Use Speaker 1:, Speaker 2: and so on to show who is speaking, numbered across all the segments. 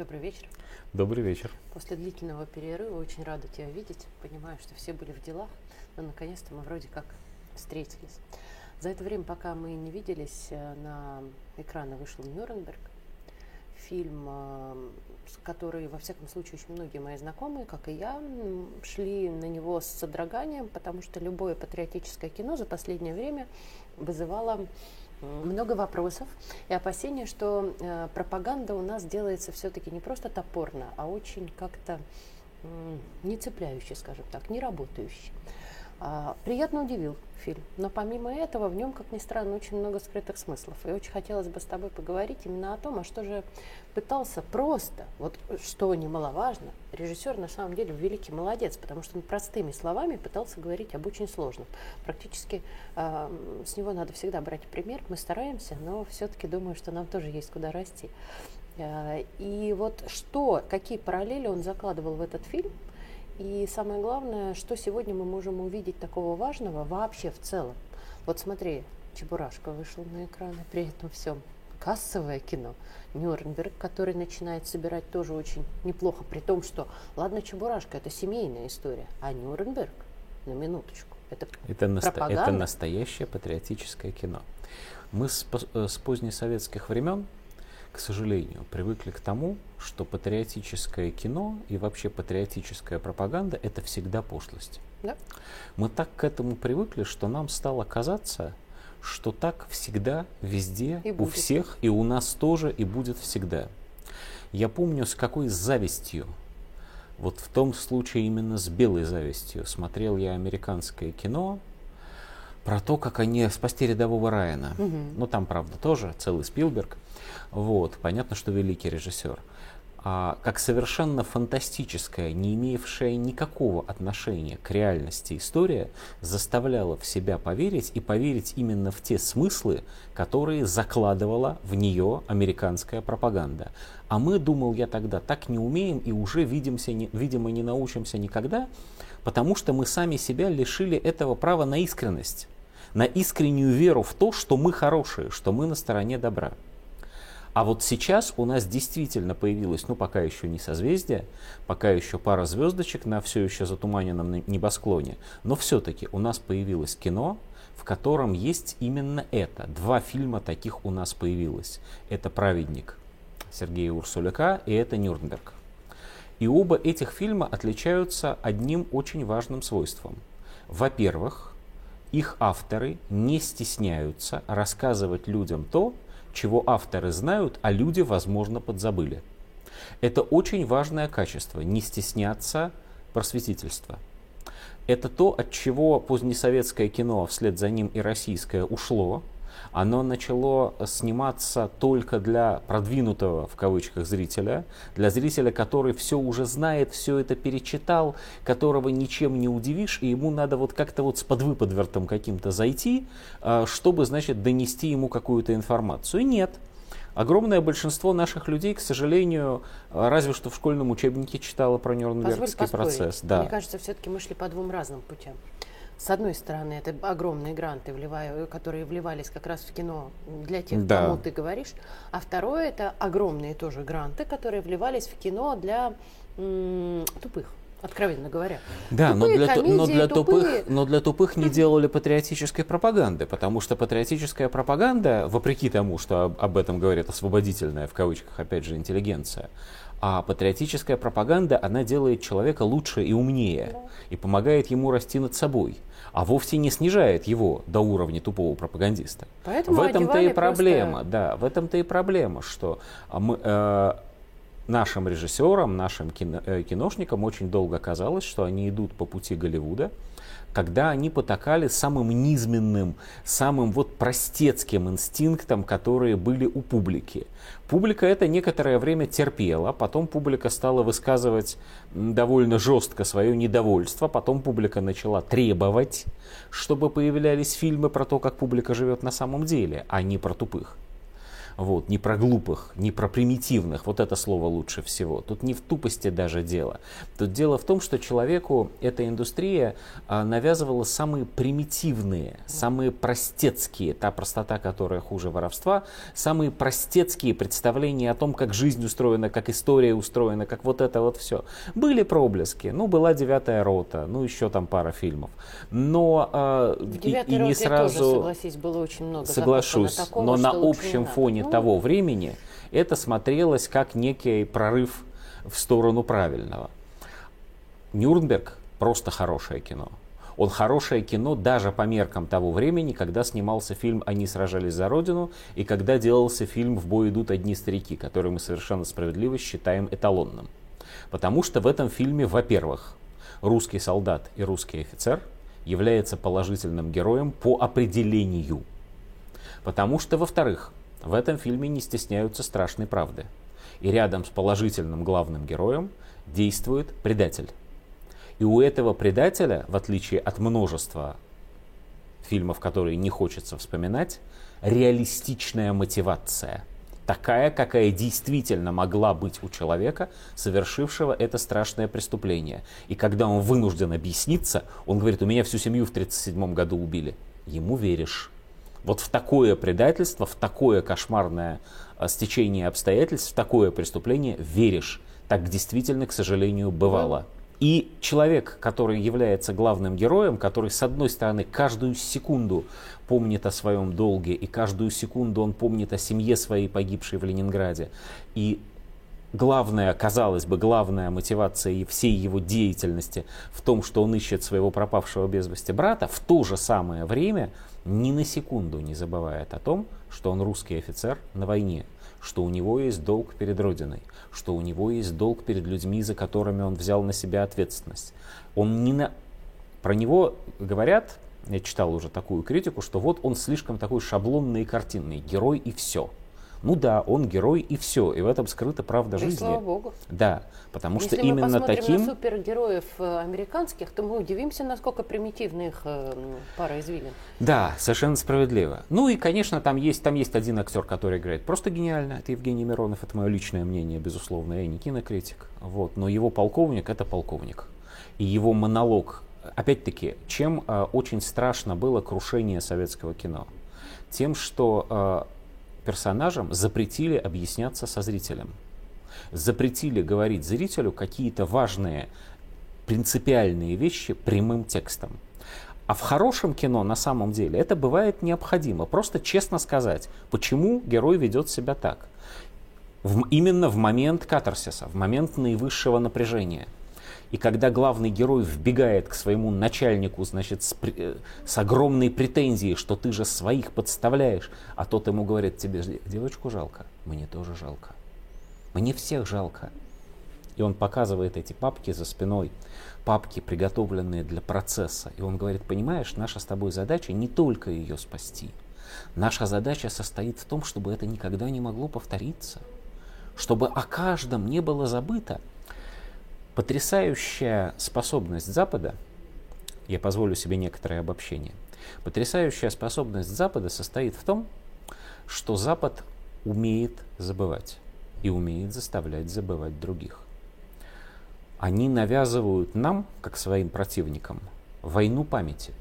Speaker 1: Добрый вечер.
Speaker 2: Добрый вечер.
Speaker 1: После длительного перерыва очень рада тебя видеть. Понимаю, что все были в делах, но наконец-то мы вроде как встретились. За это время, пока мы не виделись, э, на экраны вышел Нюрнберг. Фильм, э, который, во всяком случае, очень многие мои знакомые, как и я, шли на него с содроганием, потому что любое патриотическое кино за последнее время вызывало много вопросов и опасения, что э, пропаганда у нас делается все-таки не просто топорно, а очень как-то э, не цепляющий, скажем так, не работающий. А, приятно удивил фильм, но помимо этого в нем, как ни странно, очень много скрытых смыслов. И очень хотелось бы с тобой поговорить именно о том, а что же пытался просто, вот что немаловажно, режиссер на самом деле великий молодец, потому что он простыми словами пытался говорить об очень сложном. Практически э, с него надо всегда брать пример, мы стараемся, но все-таки думаю, что нам тоже есть куда расти. Э, и вот что, какие параллели он закладывал в этот фильм, и самое главное, что сегодня мы можем увидеть такого важного вообще в целом. Вот смотри, Чебурашка вышел на экраны, при этом всем кассовое кино. Нюрнберг, который начинает собирать тоже очень неплохо, при том, что, ладно, Чебурашка, это семейная история, а Нюрнберг, на минуточку, это
Speaker 2: это, наста- это настоящее патриотическое кино. Мы с, э, с позднесоветских времен к сожалению, привыкли к тому, что патриотическое кино и вообще патриотическая пропаганда – это всегда пошлость. Да. Мы так к этому привыкли, что нам стало казаться, что так всегда, везде, и у всех, и у нас тоже, и будет всегда. Я помню, с какой завистью, вот в том случае именно с белой завистью, смотрел я американское кино про то, как они спасти рядового Райана. Угу. Ну, там, правда, тоже целый Спилберг. Вот, понятно, что великий режиссер. А, как совершенно фантастическая, не имевшая никакого отношения к реальности история, заставляла в себя поверить и поверить именно в те смыслы, которые закладывала в нее американская пропаганда. А мы, думал я тогда, так не умеем и уже, видимся, не, видимо, не научимся никогда, потому что мы сами себя лишили этого права на искренность, на искреннюю веру в то, что мы хорошие, что мы на стороне добра. А вот сейчас у нас действительно появилось, ну пока еще не созвездие, пока еще пара звездочек на все еще затуманенном небосклоне, но все-таки у нас появилось кино, в котором есть именно это. Два фильма таких у нас появилось. Это «Праведник» Сергея Урсуляка и это «Нюрнберг». И оба этих фильма отличаются одним очень важным свойством. Во-первых, их авторы не стесняются рассказывать людям то, чего авторы знают, а люди, возможно, подзабыли. Это очень важное качество – не стесняться просветительства. Это то, от чего позднесоветское кино, а вслед за ним и российское, ушло – оно начало сниматься только для продвинутого, в кавычках, зрителя, для зрителя, который все уже знает, все это перечитал, которого ничем не удивишь, и ему надо вот как-то вот с подвыподвертом каким-то зайти, а, чтобы, значит, донести ему какую-то информацию. Нет. Огромное большинство наших людей, к сожалению, разве что в школьном учебнике читало про Нюрнбергский процесс.
Speaker 1: Да. Мне кажется, все-таки мы шли по двум разным путям. С одной стороны, это огромные гранты, вливая, которые вливались как раз в кино для тех, да. кому ты говоришь. А второе, это огромные тоже гранты, которые вливались в кино для м- тупых откровенно говоря.
Speaker 2: Да, тупые но, для, комедии, но, для тупые... тупых, но для тупых не делали патриотической пропаганды, потому что патриотическая пропаганда, вопреки тому, что об, об этом говорит освободительная, в кавычках, опять же, интеллигенция, а патриотическая пропаганда, она делает человека лучше и умнее, и помогает ему расти над собой а вовсе не снижает его до уровня тупого пропагандиста. Поэтому в этом-то и проблема, просто... да, в этом-то и проблема, что мы, э, нашим режиссерам, нашим кино, э, киношникам очень долго казалось, что они идут по пути Голливуда, когда они потакали самым низменным, самым вот простецким инстинктом, которые были у публики. Публика это некоторое время терпела, потом публика стала высказывать довольно жестко свое недовольство, потом публика начала требовать, чтобы появлялись фильмы про то, как публика живет на самом деле, а не про тупых. Вот, не про глупых, не про примитивных, вот это слово лучше всего. Тут не в тупости даже дело. Тут дело в том, что человеку эта индустрия а, навязывала самые примитивные, самые простецкие, та простота, которая хуже воровства, самые простецкие представления о том, как жизнь устроена, как история устроена, как вот это вот все. Были проблески, ну была девятая рота, ну еще там пара фильмов. Но
Speaker 1: а, и, и не сразу... Тоже, согласись, было очень много
Speaker 2: Соглашусь, такого, но на общем фоне ну... того времени это смотрелось как некий прорыв в сторону правильного. Нюрнберг просто хорошее кино. Он хорошее кино даже по меркам того времени, когда снимался фильм «Они сражались за Родину» и когда делался фильм «В бой идут одни старики», который мы совершенно справедливо считаем эталонным. Потому что в этом фильме, во-первых, русский солдат и русский офицер является положительным героем по определению. Потому что, во-вторых, в этом фильме не стесняются страшной правды. И рядом с положительным главным героем действует предатель. И у этого предателя, в отличие от множества фильмов, которые не хочется вспоминать, реалистичная мотивация. Такая, какая действительно могла быть у человека, совершившего это страшное преступление. И когда он вынужден объясниться, он говорит, у меня всю семью в 1937 году убили. Ему веришь. Вот в такое предательство, в такое кошмарное а, стечение обстоятельств, в такое преступление веришь. Так действительно, к сожалению, бывало. И человек, который является главным героем, который, с одной стороны, каждую секунду помнит о своем долге, и каждую секунду он помнит о семье своей, погибшей в Ленинграде, и главная, казалось бы, главная мотивация всей его деятельности в том, что он ищет своего пропавшего без вести брата, в то же самое время ни на секунду не забывает о том, что он русский офицер на войне, что у него есть долг перед Родиной, что у него есть долг перед людьми, за которыми он взял на себя ответственность. Он не на... Про него говорят, я читал уже такую критику, что вот он слишком такой шаблонный и картинный, герой и все. Ну да, он герой и все, и в этом скрыта правда и жизни.
Speaker 1: Слава богу.
Speaker 2: Да, потому
Speaker 1: Если
Speaker 2: что именно
Speaker 1: мы
Speaker 2: таким.
Speaker 1: на супергероев э, американских, то мы удивимся, насколько примитивны их э, пара извилин.
Speaker 2: Да, совершенно справедливо. Ну и, конечно, там есть, там есть один актер, который играет просто гениально. Это Евгений Миронов, это мое личное мнение, безусловно, я не кинокритик. Вот, но его полковник это полковник. И его монолог, опять-таки, чем э, очень страшно было крушение советского кино? Тем, что э, персонажам запретили объясняться со зрителем. Запретили говорить зрителю какие-то важные принципиальные вещи прямым текстом. А в хорошем кино на самом деле это бывает необходимо. Просто честно сказать, почему герой ведет себя так. В, именно в момент катарсиса, в момент наивысшего напряжения – и когда главный герой вбегает к своему начальнику, значит, с, э, с огромной претензией, что ты же своих подставляешь, а тот ему говорит, тебе девочку жалко, мне тоже жалко. Мне всех жалко. И он показывает эти папки за спиной, папки, приготовленные для процесса. И он говорит, понимаешь, наша с тобой задача не только ее спасти. Наша задача состоит в том, чтобы это никогда не могло повториться. Чтобы о каждом не было забыто, Потрясающая способность Запада, я позволю себе некоторое обобщение, потрясающая способность Запада состоит в том, что Запад умеет забывать и умеет заставлять забывать других. Они навязывают нам, как своим противникам, войну памяти.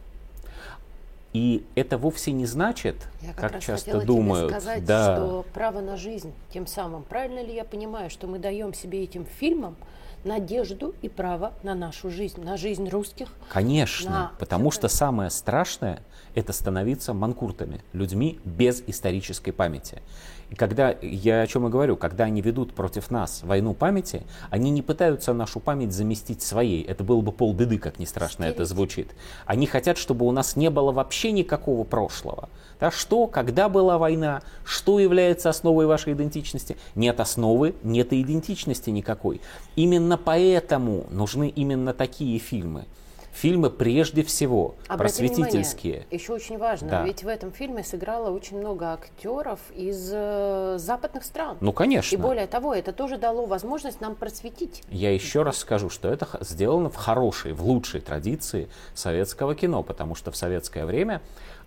Speaker 2: И это вовсе не значит,
Speaker 1: я
Speaker 2: как,
Speaker 1: как
Speaker 2: часто думают,
Speaker 1: сказать,
Speaker 2: да.
Speaker 1: что право на жизнь тем самым. Правильно ли я понимаю, что мы даем себе этим фильмам надежду и право на нашу жизнь, на жизнь русских.
Speaker 2: Конечно, на... потому что самое страшное – это становиться манкуртами, людьми без исторической памяти. И когда, я о чем и говорю, когда они ведут против нас войну памяти, они не пытаются нашу память заместить своей. Это было бы полбеды, как ни страшно Стереть. это звучит. Они хотят, чтобы у нас не было вообще никакого прошлого. Да, что, когда была война, что является основой вашей идентичности? Нет основы, нет и идентичности никакой. Именно поэтому нужны именно такие фильмы. Фильмы прежде всего Обратите просветительские. Внимание,
Speaker 1: еще очень важно, да. ведь в этом фильме сыграло очень много актеров из э, западных стран.
Speaker 2: Ну, конечно.
Speaker 1: И более того, это тоже дало возможность нам просветить.
Speaker 2: Я еще раз скажу, что это сделано в хорошей, в лучшей традиции советского кино, потому что в советское время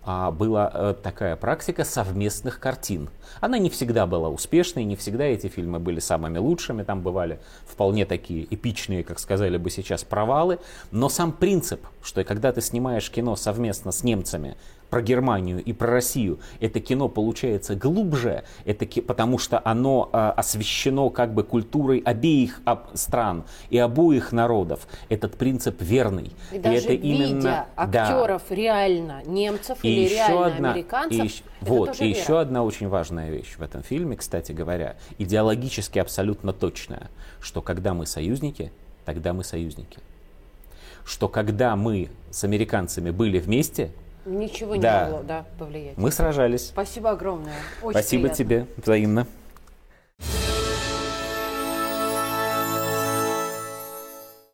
Speaker 2: была а, такая практика совместных картин. Она не всегда была успешной, не всегда эти фильмы были самыми лучшими, там бывали вполне такие эпичные, как сказали бы сейчас, провалы. Но сам принцип, что когда ты снимаешь кино совместно с немцами, про Германию и про Россию, это кино получается глубже, это ки- потому что оно э, освещено как бы культурой обеих об- стран и обоих народов. Этот принцип верный.
Speaker 1: И, даже
Speaker 2: это
Speaker 1: видя
Speaker 2: именно
Speaker 1: актеров реально немцев
Speaker 2: и
Speaker 1: или
Speaker 2: еще
Speaker 1: реально
Speaker 2: одна,
Speaker 1: американцев,
Speaker 2: и еще, вот, и
Speaker 1: вера.
Speaker 2: еще одна очень важная вещь в этом фильме, кстати говоря, идеологически абсолютно точная, что когда мы союзники, тогда мы союзники. Что когда мы с американцами были вместе,
Speaker 1: Ничего не
Speaker 2: Да.
Speaker 1: могло да, повлиять.
Speaker 2: мы сражались.
Speaker 1: Спасибо огромное. Очень
Speaker 2: Спасибо
Speaker 1: приятно.
Speaker 2: тебе, взаимно.